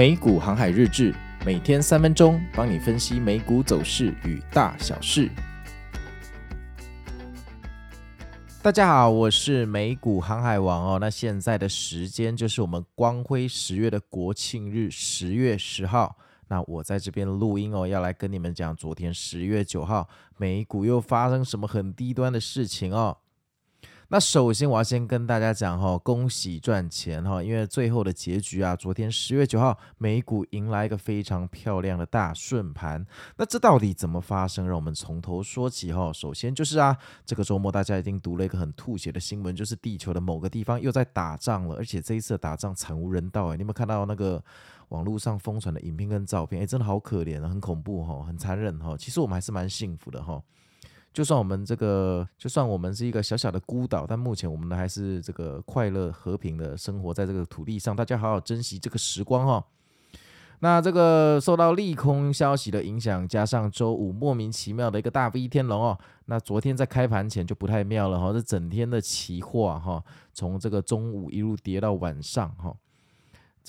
美股航海日志，每天三分钟，帮你分析美股走势与大小事。大家好，我是美股航海王哦。那现在的时间就是我们光辉十月的国庆日，十月十号。那我在这边录音哦，要来跟你们讲昨天十月九号美股又发生什么很低端的事情哦。那首先我要先跟大家讲哈，恭喜赚钱哈，因为最后的结局啊，昨天十月九号美股迎来一个非常漂亮的大顺盘。那这到底怎么发生？让我们从头说起哈。首先就是啊，这个周末大家一定读了一个很吐血的新闻，就是地球的某个地方又在打仗了，而且这一次打仗惨无人道哎，你有没有看到那个网络上疯传的影片跟照片？哎，真的好可怜啊，很恐怖哈，很残忍哈。其实我们还是蛮幸福的哈。就算我们这个，就算我们是一个小小的孤岛，但目前我们呢还是这个快乐和平的生活在这个土地上，大家好好珍惜这个时光哈。那这个受到利空消息的影响，加上周五莫名其妙的一个大 V 天龙哦，那昨天在开盘前就不太妙了哈，这整天的期货哈，从这个中午一路跌到晚上哈。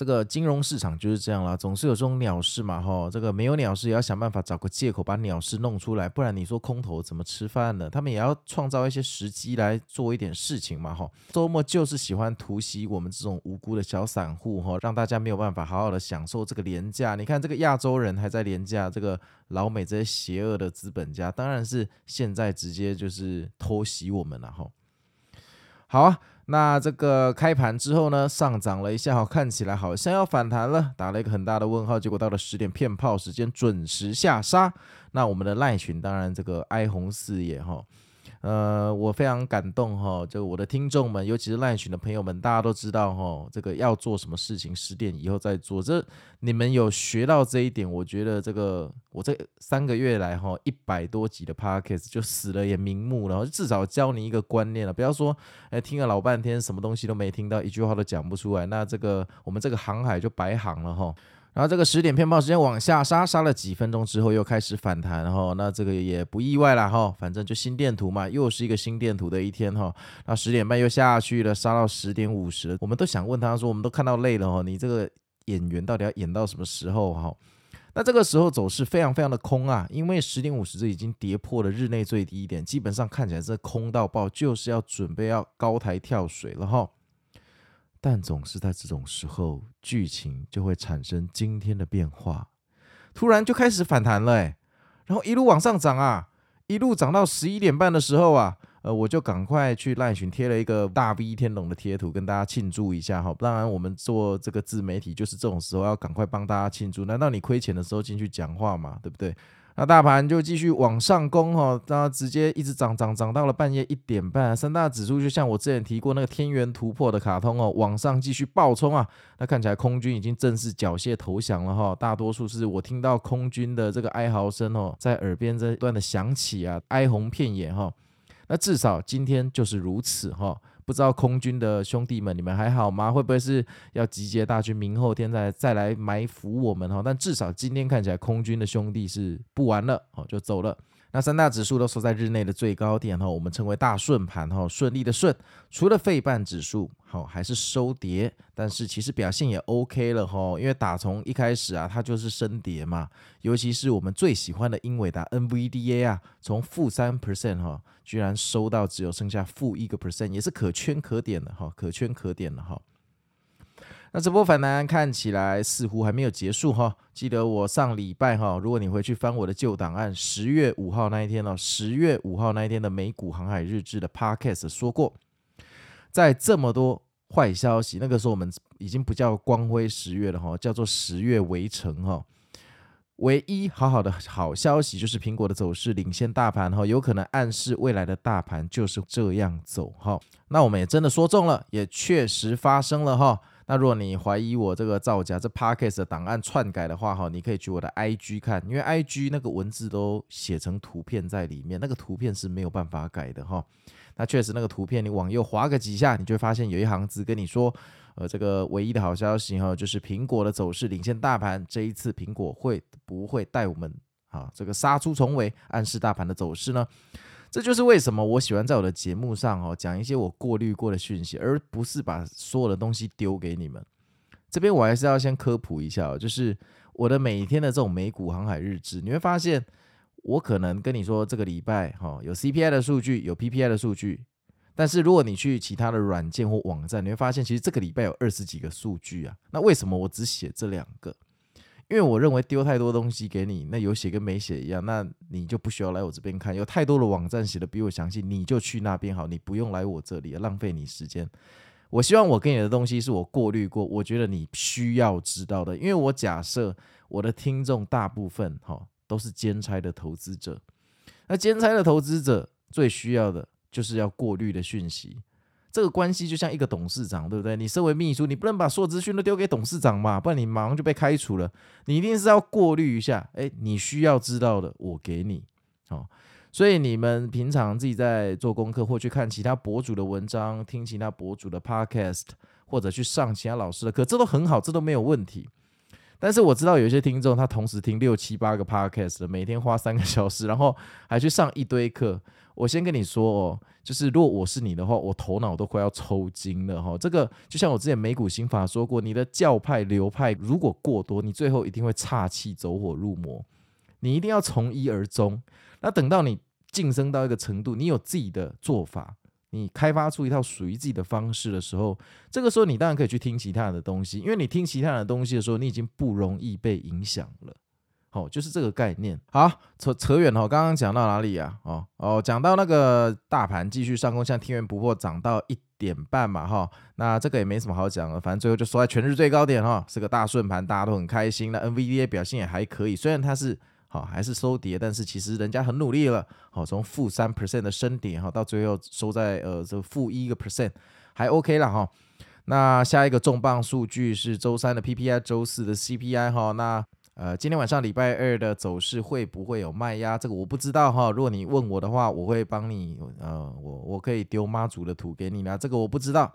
这个金融市场就是这样啦，总是有这种鸟事嘛，哈，这个没有鸟事也要想办法找个借口把鸟事弄出来，不然你说空头怎么吃饭呢？他们也要创造一些时机来做一点事情嘛，哈。周末就是喜欢突袭我们这种无辜的小散户，哈，让大家没有办法好好的享受这个廉价。你看这个亚洲人还在廉价，这个老美这些邪恶的资本家，当然是现在直接就是偷袭我们了，哈。好啊。那这个开盘之后呢，上涨了一下，哈，看起来好像要反弹了，打了一个很大的问号，结果到了十点骗炮时间准时下杀。那我们的赖群当然这个哀鸿四野，哈。呃，我非常感动哈，就我的听众们，尤其是赖群的朋友们，大家都知道哈，这个要做什么事情，十点以后再做。这你们有学到这一点，我觉得这个我这三个月来哈，一百多集的 podcast 就死了也瞑目了，至少教你一个观念了，不要说哎听了老半天什么东西都没听到，一句话都讲不出来，那这个我们这个航海就白航了哈。然后这个十点骗炮时间往下杀，杀了几分钟之后又开始反弹哈，那这个也不意外了哈，反正就心电图嘛，又是一个心电图的一天哈。那十点半又下去了，杀到十点五十，我们都想问他说，我们都看到累了哈，你这个演员到底要演到什么时候哈？那这个时候走势非常非常的空啊，因为十点五十这已经跌破了日内最低点，基本上看起来是空到爆，就是要准备要高台跳水了哈。但总是在这种时候，剧情就会产生惊天的变化，突然就开始反弹了，哎，然后一路往上涨啊，一路涨到十一点半的时候啊，呃，我就赶快去赖群贴了一个大 V 天龙的贴图，跟大家庆祝一下哈。当然，我们做这个自媒体，就是这种时候要赶快帮大家庆祝。难道你亏钱的时候进去讲话吗？对不对？那大盘就继续往上攻哈，然后直接一直涨涨涨到了半夜一点半，三大指数就像我之前提过那个天元突破的卡通哦，往上继续暴冲啊！那看起来空军已经正式缴械投降了哈，大多数是我听到空军的这个哀嚎声哦，在耳边这段的响起啊，哀鸿遍野哈。那至少今天就是如此哈。不知道空军的兄弟们，你们还好吗？会不会是要集结大军，明后天再再来埋伏我们哈？但至少今天看起来，空军的兄弟是不玩了哦，就走了。那三大指数都收在日内的最高点哈，我们称为大顺盘哈，顺利的顺。除了费半指数好还是收跌，但是其实表现也 OK 了哈，因为打从一开始啊，它就是升跌嘛。尤其是我们最喜欢的英伟达 NVDA 啊，从负三 percent 哈，居然收到只有剩下负一个 percent，也是可圈可点的哈，可圈可点的哈。那这波反弹看起来似乎还没有结束哈，记得我上礼拜哈，如果你回去翻我的旧档案，十月五号那一天哦，十月五号那一天的美股航海日志的 Podcast 说过，在这么多坏消息，那个时候我们已经不叫光辉十月了哈，叫做十月围城哈，唯一好好的好消息就是苹果的走势领先大盘哈，有可能暗示未来的大盘就是这样走哈，那我们也真的说中了，也确实发生了哈。那如果你怀疑我这个造假，这 Podcast 的档案篡改的话，哈，你可以去我的 IG 看，因为 IG 那个文字都写成图片在里面，那个图片是没有办法改的，哈。那确实那个图片，你往右滑个几下，你就会发现有一行字跟你说，呃，这个唯一的好消息哈，就是苹果的走势领先大盘，这一次苹果会不会带我们啊这个杀出重围，暗示大盘的走势呢？这就是为什么我喜欢在我的节目上哦讲一些我过滤过的讯息，而不是把所有的东西丢给你们。这边我还是要先科普一下，就是我的每一天的这种美股航海日志，你会发现，我可能跟你说这个礼拜哈有 CPI 的数据，有 PPI 的数据，但是如果你去其他的软件或网站，你会发现其实这个礼拜有二十几个数据啊。那为什么我只写这两个？因为我认为丢太多东西给你，那有写跟没写一样，那你就不需要来我这边看。有太多的网站写的比我详细，你就去那边好，你不用来我这里，浪费你时间。我希望我给你的东西是我过滤过，我觉得你需要知道的。因为我假设我的听众大部分哈都是兼差的投资者，那兼差的投资者最需要的就是要过滤的讯息。这个关系就像一个董事长，对不对？你身为秘书，你不能把所有资讯都丢给董事长嘛，不然你马上就被开除了。你一定是要过滤一下，哎，你需要知道的，我给你。哦，所以你们平常自己在做功课，或去看其他博主的文章，听其他博主的 podcast，或者去上其他老师的课，这都很好，这都没有问题。但是我知道有些听众，他同时听六七八个 podcast，每天花三个小时，然后还去上一堆课。我先跟你说哦，就是如果我是你的话，我头脑都快要抽筋了哈。这个就像我之前美股心法说过，你的教派流派如果过多，你最后一定会岔气、走火入魔。你一定要从一而终。那等到你晋升到一个程度，你有自己的做法。你开发出一套属于自己的方式的时候，这个时候你当然可以去听其他人的东西，因为你听其他人的东西的时候，你已经不容易被影响了。好，就是这个概念。好，扯扯远了，刚刚讲到哪里呀？哦哦，讲到那个大盘继续上攻，像天元不破涨到一点半嘛，哈，那这个也没什么好讲的，反正最后就收在全日最高点哈，是个大顺盘，大家都很开心。那 NVDA 表现也还可以，虽然它是。好，还是收跌，但是其实人家很努力了。好，从负三 percent 的升点，哈，到最后收在呃这负一个 percent，还 OK 了哈。那下一个重磅数据是周三的 PPI，周四的 CPI 哈。那呃今天晚上礼拜二的走势会不会有卖压？这个我不知道哈。如果你问我的话，我会帮你呃我我可以丢妈祖的图给你，那这个我不知道。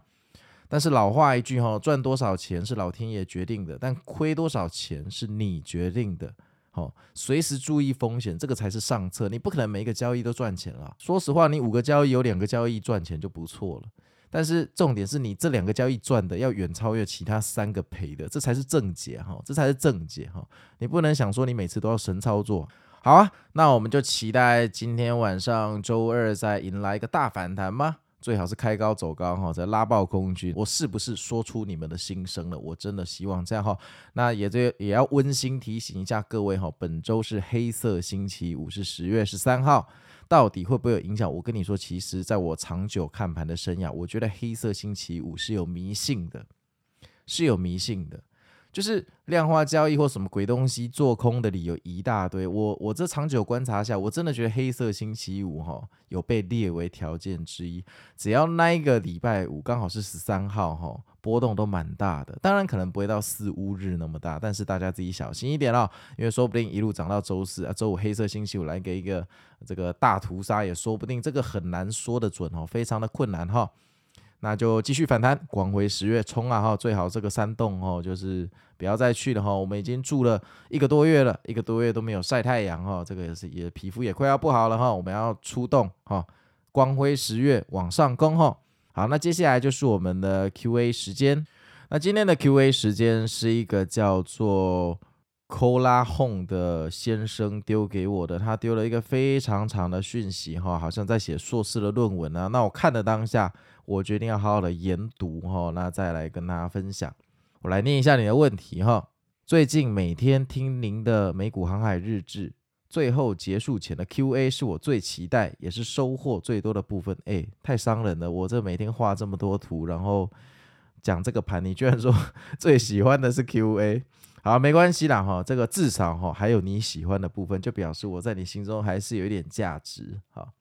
但是老话一句哈，赚多少钱是老天爷决定的，但亏多少钱是你决定的。哦，随时注意风险，这个才是上策。你不可能每一个交易都赚钱了。说实话，你五个交易有两个交易赚钱就不错了。但是重点是你这两个交易赚的要远超越其他三个赔的，这才是正解哈，这才是正解哈。你不能想说你每次都要神操作。好啊，那我们就期待今天晚上周二再迎来一个大反弹吗？最好是开高走高哈，再拉爆空军。我是不是说出你们的心声了？我真的希望这样哈。那也这也要温馨提醒一下各位哈，本周是黑色星期五，是十月十三号，到底会不会有影响？我跟你说，其实在我长久看盘的生涯，我觉得黑色星期五是有迷信的，是有迷信的。就是量化交易或什么鬼东西做空的理由一大堆，我我这长久观察下，我真的觉得黑色星期五哈有被列为条件之一。只要那一个礼拜五刚好是十三号哈，波动都蛮大的。当然可能不会到四乌日那么大，但是大家自己小心一点哦，因为说不定一路涨到周四啊，周五黑色星期五来给一个这个大屠杀也说不定，这个很难说得准哦，非常的困难哈。那就继续反弹，广回十月冲啊哈！最好这个山洞哦，就是不要再去了哈。我们已经住了一个多月了，一个多月都没有晒太阳哈，这个也是也皮肤也快要不好了哈。我们要出动哈，光辉十月往上攻哈。好，那接下来就是我们的 Q&A 时间。那今天的 Q&A 时间是一个叫做 Cola Home 的先生丢给我的，他丢了一个非常长的讯息哈，好像在写硕士的论文啊。那我看的当下。我决定要好好的研读哈，那再来跟大家分享。我来念一下你的问题哈。最近每天听您的美股航海日志，最后结束前的 Q&A 是我最期待也是收获最多的部分。哎，太伤人了！我这每天画这么多图，然后讲这个盘，你居然说 最喜欢的是 Q&A？好，没关系啦哈，这个至少哈还有你喜欢的部分，就表示我在你心中还是有一点价值哈。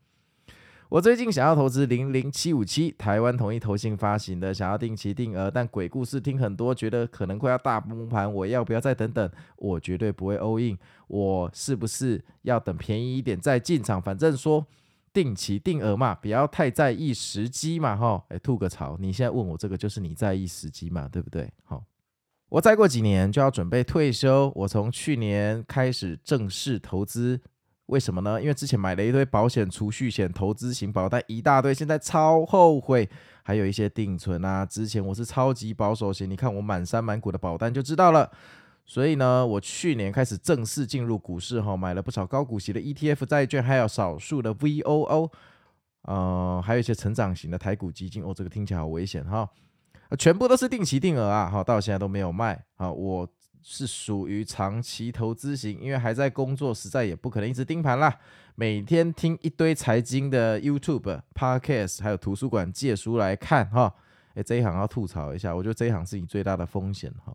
我最近想要投资零零七五七，台湾统一投信发行的，想要定期定额，但鬼故事听很多，觉得可能快要大崩盘，我要不要再等等？我绝对不会 all in，我是不是要等便宜一点再进场？反正说定期定额嘛，不要太在意时机嘛，哈，哎，吐个槽，你现在问我这个就是你在意时机嘛，对不对？好，我再过几年就要准备退休，我从去年开始正式投资。为什么呢？因为之前买了一堆保险、储蓄险、投资型保单一大堆，现在超后悔，还有一些定存啊。之前我是超级保守型，你看我满山满谷的保单就知道了。所以呢，我去年开始正式进入股市哈，买了不少高股息的 ETF 债券，还有少数的 VOO，呃，还有一些成长型的台股基金哦，这个听起来好危险哈，全部都是定期定额啊，好，到现在都没有卖啊。我是属于长期投资型，因为还在工作，实在也不可能一直盯盘啦。每天听一堆财经的 YouTube、Podcast，还有图书馆借书来看哈。诶，这一行要吐槽一下，我觉得这一行是你最大的风险哈。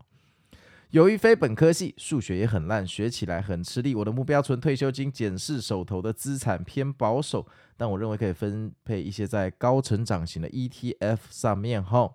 由于非本科系，数学也很烂，学起来很吃力。我的目标存退休金，检视手头的资产偏保守，但我认为可以分配一些在高成长型的 ETF 上面。哈，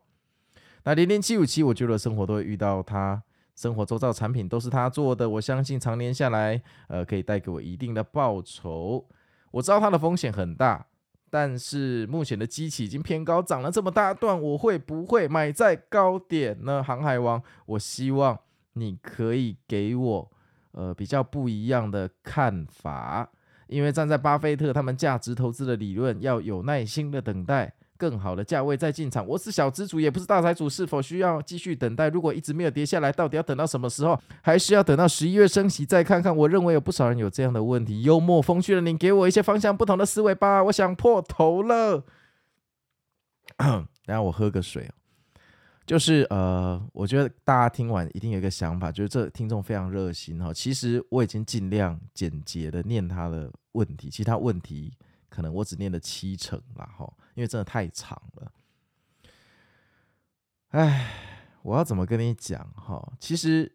那零零七五七，我觉得生活都会遇到它，生活周遭产品都是他做的，我相信常年下来，呃，可以带给我一定的报酬。我知道它的风险很大，但是目前的机器已经偏高，涨了这么大段，我会不会买在高点呢？航海王，我希望。你可以给我呃比较不一样的看法，因为站在巴菲特他们价值投资的理论，要有耐心的等待更好的价位再进场。我是小资主，也不是大财主，是否需要继续等待？如果一直没有跌下来，到底要等到什么时候？还是要等到十一月升息再看看？我认为有不少人有这样的问题。幽默风趣的你，给我一些方向不同的思维吧。我想破头了。然后我喝个水。就是呃，我觉得大家听完一定有一个想法，就是这听众非常热心哈。其实我已经尽量简洁的念他的问题，其他问题可能我只念了七成了哈，因为真的太长了。哎，我要怎么跟你讲哈？其实，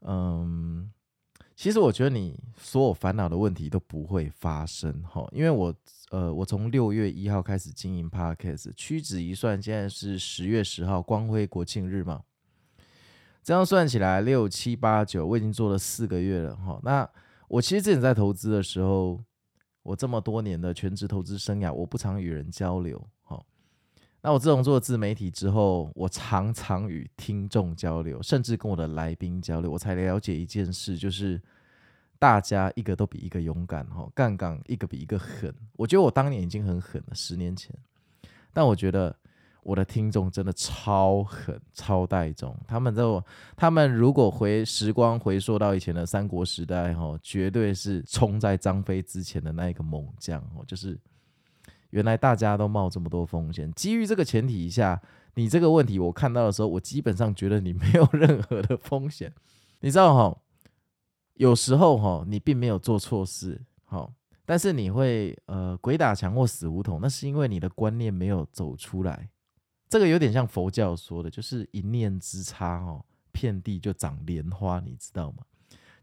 嗯，其实我觉得你所有烦恼的问题都不会发生哈，因为我。呃，我从六月一号开始经营 Podcast，屈指一算，现在是十月十号，光辉国庆日嘛。这样算起来，六七八九，我已经做了四个月了哈。那我其实之前在投资的时候，我这么多年的全职投资生涯，我不常与人交流哈。那我自从做自媒体之后，我常常与听众交流，甚至跟我的来宾交流，我才了解一件事，就是。大家一个都比一个勇敢，哈，杠杠一个比一个狠。我觉得我当年已经很狠了，十年前。但我觉得我的听众真的超狠、超带种。他们都，他们如果回时光回溯到以前的三国时代，哈，绝对是冲在张飞之前的那一个猛将。哦，就是原来大家都冒这么多风险。基于这个前提下，你这个问题我看到的时候，我基本上觉得你没有任何的风险。你知道哈？有时候哈，你并没有做错事，好，但是你会呃鬼打墙或死胡同，那是因为你的观念没有走出来。这个有点像佛教说的，就是一念之差哦，遍地就长莲花，你知道吗？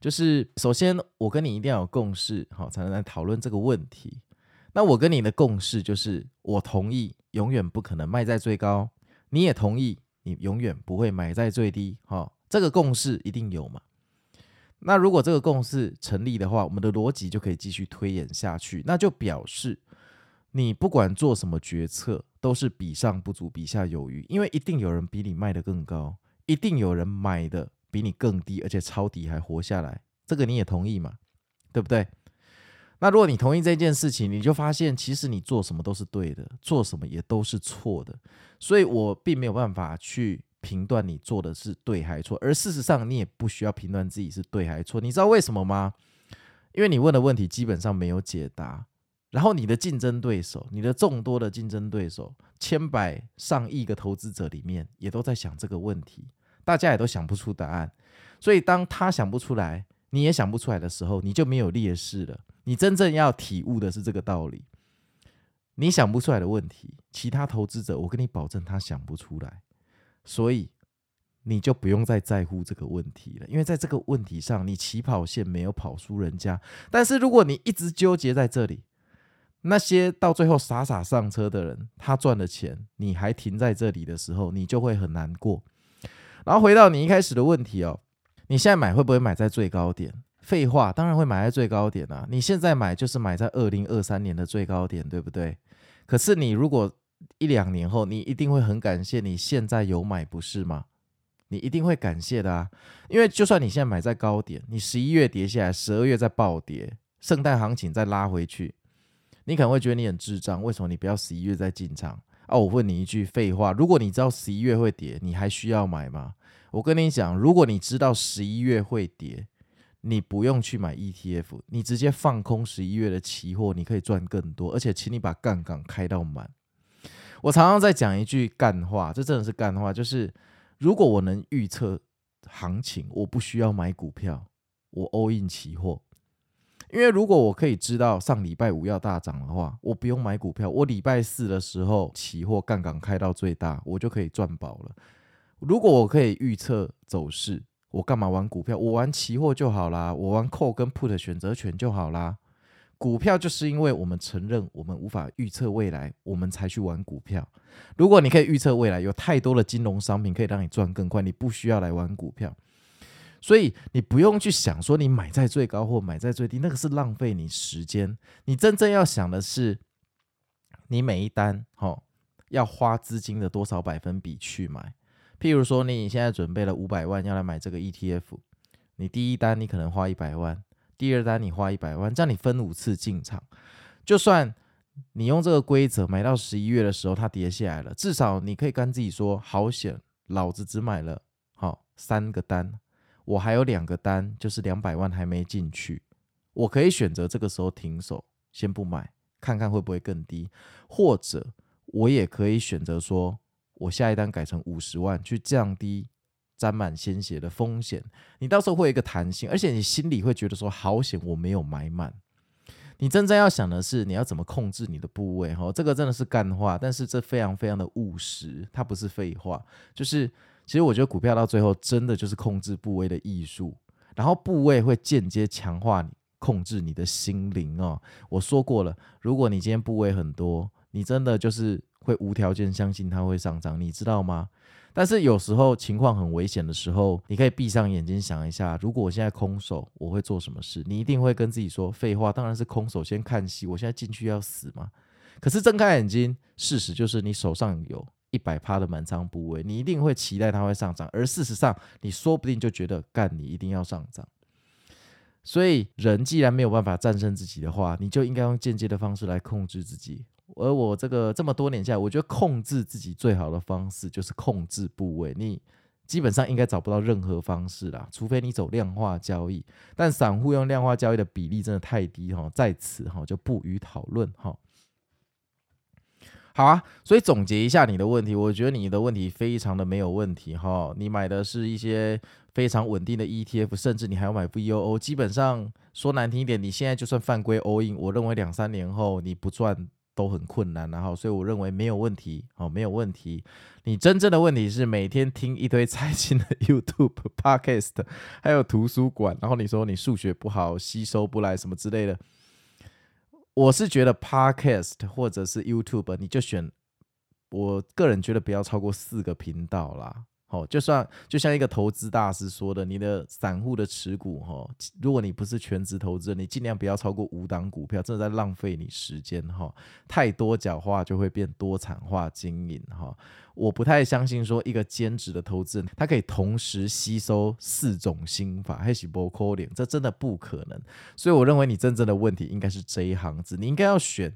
就是首先我跟你一定要有共识，好，才能来讨论这个问题。那我跟你的共识就是，我同意永远不可能卖在最高，你也同意你永远不会买在最低，好，这个共识一定有嘛？那如果这个共识成立的话，我们的逻辑就可以继续推演下去。那就表示你不管做什么决策，都是比上不足，比下有余。因为一定有人比你卖得更高，一定有人买的比你更低，而且抄底还活下来。这个你也同意嘛？对不对？那如果你同意这件事情，你就发现其实你做什么都是对的，做什么也都是错的。所以我并没有办法去。评断你做的是对还错，而事实上你也不需要评断自己是对还错。你知道为什么吗？因为你问的问题基本上没有解答，然后你的竞争对手，你的众多的竞争对手，千百上亿个投资者里面也都在想这个问题，大家也都想不出答案。所以当他想不出来，你也想不出来的时候，你就没有劣势了。你真正要体悟的是这个道理。你想不出来的问题，其他投资者，我跟你保证，他想不出来。所以你就不用再在乎这个问题了，因为在这个问题上，你起跑线没有跑输人家。但是如果你一直纠结在这里，那些到最后傻傻上车的人，他赚的钱，你还停在这里的时候，你就会很难过。然后回到你一开始的问题哦，你现在买会不会买在最高点？废话，当然会买在最高点啊！你现在买就是买在二零二三年的最高点，对不对？可是你如果一两年后，你一定会很感谢你现在有买，不是吗？你一定会感谢的啊，因为就算你现在买在高点，你十一月跌下来，十二月再暴跌，圣诞行情再拉回去，你可能会觉得你很智障。为什么你不要十一月再进场啊，我问你一句废话，如果你知道十一月会跌，你还需要买吗？我跟你讲，如果你知道十一月会跌，你不用去买 ETF，你直接放空十一月的期货，你可以赚更多，而且请你把杠杆开到满。我常常在讲一句干话，这真的是干话，就是如果我能预测行情，我不需要买股票，我 all in 期货。因为如果我可以知道上礼拜五要大涨的话，我不用买股票，我礼拜四的时候期货杠杆开到最大，我就可以赚饱了。如果我可以预测走势，我干嘛玩股票？我玩期货就好啦，我玩 call 跟 put 选择权就好啦。股票就是因为我们承认我们无法预测未来，我们才去玩股票。如果你可以预测未来，有太多的金融商品可以让你赚更快，你不需要来玩股票。所以你不用去想说你买在最高或买在最低，那个是浪费你时间。你真正要想的是，你每一单齁要花资金的多少百分比去买。譬如说，你现在准备了五百万要来买这个 ETF，你第一单你可能花一百万，第二单你花一百万，这样你分五次进场。就算你用这个规则买到十一月的时候它跌下来了，至少你可以跟自己说：好险，老子只买了好三个单，我还有两个单，就是两百万还没进去，我可以选择这个时候停手，先不买，看看会不会更低，或者我也可以选择说。我下一单改成五十万，去降低沾满鲜血的风险。你到时候会有一个弹性，而且你心里会觉得说好险我没有买满。你真正要想的是你要怎么控制你的部位哈，这个真的是干话，但是这非常非常的务实，它不是废话。就是其实我觉得股票到最后真的就是控制部位的艺术，然后部位会间接强化你控制你的心灵哦。我说过了，如果你今天部位很多，你真的就是。会无条件相信它会上涨，你知道吗？但是有时候情况很危险的时候，你可以闭上眼睛想一下，如果我现在空手，我会做什么事？你一定会跟自己说废话，当然是空手先看戏。我现在进去要死吗？可是睁开眼睛，事实就是你手上有一百趴的满仓部位，你一定会期待它会上涨，而事实上，你说不定就觉得干，你一定要上涨。所以人既然没有办法战胜自己的话，你就应该用间接的方式来控制自己。而我这个这么多年下来，我觉得控制自己最好的方式就是控制部位。你基本上应该找不到任何方式啦，除非你走量化交易。但散户用量化交易的比例真的太低哈，在此哈就不予讨论哈。好啊，所以总结一下你的问题，我觉得你的问题非常的没有问题哈。你买的是一些非常稳定的 ETF，甚至你还要买 VOO。基本上说难听一点，你现在就算犯规 all in，我认为两三年后你不赚。都很困难，然后所以我认为没有问题，哦，没有问题。你真正的问题是每天听一堆财经的 YouTube、Podcast，还有图书馆，然后你说你数学不好，吸收不来什么之类的。我是觉得 Podcast 或者是 YouTube，你就选，我个人觉得不要超过四个频道啦。好，就算就像一个投资大师说的，你的散户的持股，哈，如果你不是全职投资人，你尽量不要超过五档股票，真的在浪费你时间，哈，太多角化就会变多产化经营，哈，我不太相信说一个兼职的投资人，他可以同时吸收四种心法，还是不可能，这真的不可能，所以我认为你真正的问题应该是这一行字，你应该要选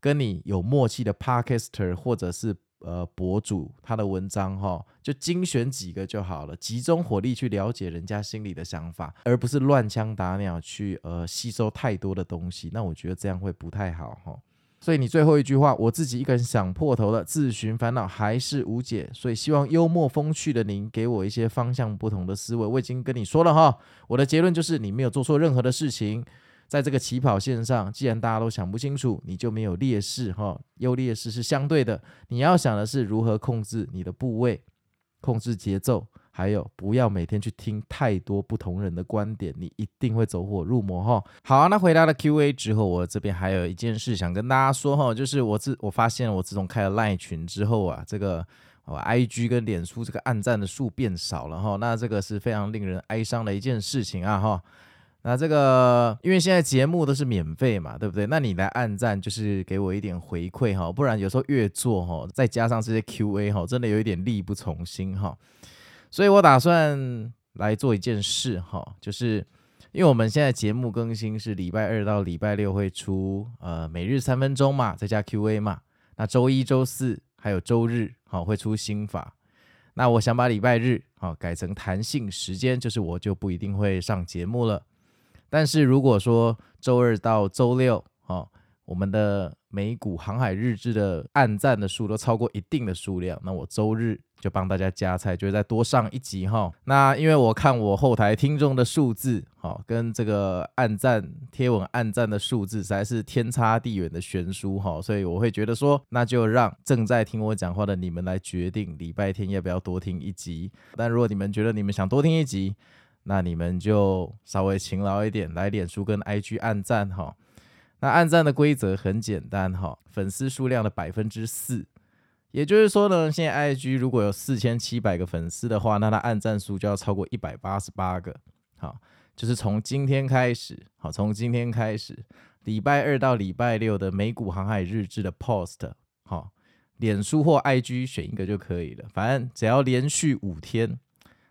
跟你有默契的 Podcaster 或者是。呃，博主他的文章哈，就精选几个就好了，集中火力去了解人家心里的想法，而不是乱枪打鸟去呃吸收太多的东西。那我觉得这样会不太好哈。所以你最后一句话，我自己一个人想破头了，自寻烦恼还是无解。所以希望幽默风趣的您给我一些方向不同的思维。我已经跟你说了哈，我的结论就是你没有做错任何的事情。在这个起跑线上，既然大家都想不清楚，你就没有劣势哈。优劣势是相对的，你要想的是如何控制你的部位，控制节奏，还有不要每天去听太多不同人的观点，你一定会走火入魔哈。好，那回答了 Q&A 之后，我这边还有一件事想跟大家说哈，就是我自我发现我自从开了 LINE 群之后啊，这个我 IG 跟脸书这个暗赞的数变少了哈，那这个是非常令人哀伤的一件事情啊哈。那这个，因为现在节目都是免费嘛，对不对？那你来按赞，就是给我一点回馈哈，不然有时候越做哈，再加上这些 QA 哈，真的有一点力不从心哈。所以我打算来做一件事哈，就是因为我们现在节目更新是礼拜二到礼拜六会出，呃，每日三分钟嘛，再加 QA 嘛。那周一、周四还有周日，好会出新法。那我想把礼拜日好改成弹性时间，就是我就不一定会上节目了。但是如果说周二到周六，好我们的美股航海日志的按赞的数都超过一定的数量，那我周日就帮大家加菜，就再多上一集哈。那因为我看我后台听众的数字，哈跟这个按赞贴文按赞的数字实在是天差地远的悬殊哈，所以我会觉得说，那就让正在听我讲话的你们来决定礼拜天要不要多听一集。但如果你们觉得你们想多听一集，那你们就稍微勤劳一点，来脸书跟 IG 按赞哈。那按赞的规则很简单哈，粉丝数量的百分之四，也就是说呢，现在 IG 如果有四千七百个粉丝的话，那它按赞数就要超过一百八十八个。好，就是从今天开始，好，从今天开始，礼拜二到礼拜六的美股航海日志的 post，好，脸书或 IG 选一个就可以了，反正只要连续五天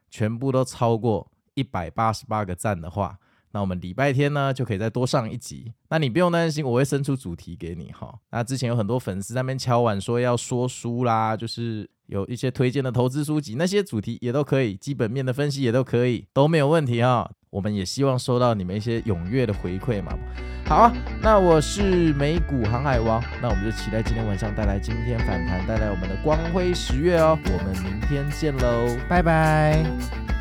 全部都超过一百八十八个赞的话。那我们礼拜天呢，就可以再多上一集。那你不用担心，我会生出主题给你哈。那之前有很多粉丝在那边敲碗说要说书啦，就是有一些推荐的投资书籍，那些主题也都可以，基本面的分析也都可以，都没有问题哈。我们也希望收到你们一些踊跃的回馈嘛。好啊，那我是美股航海王，那我们就期待今天晚上带来今天反弹，带来我们的光辉十月哦。我们明天见喽，拜拜。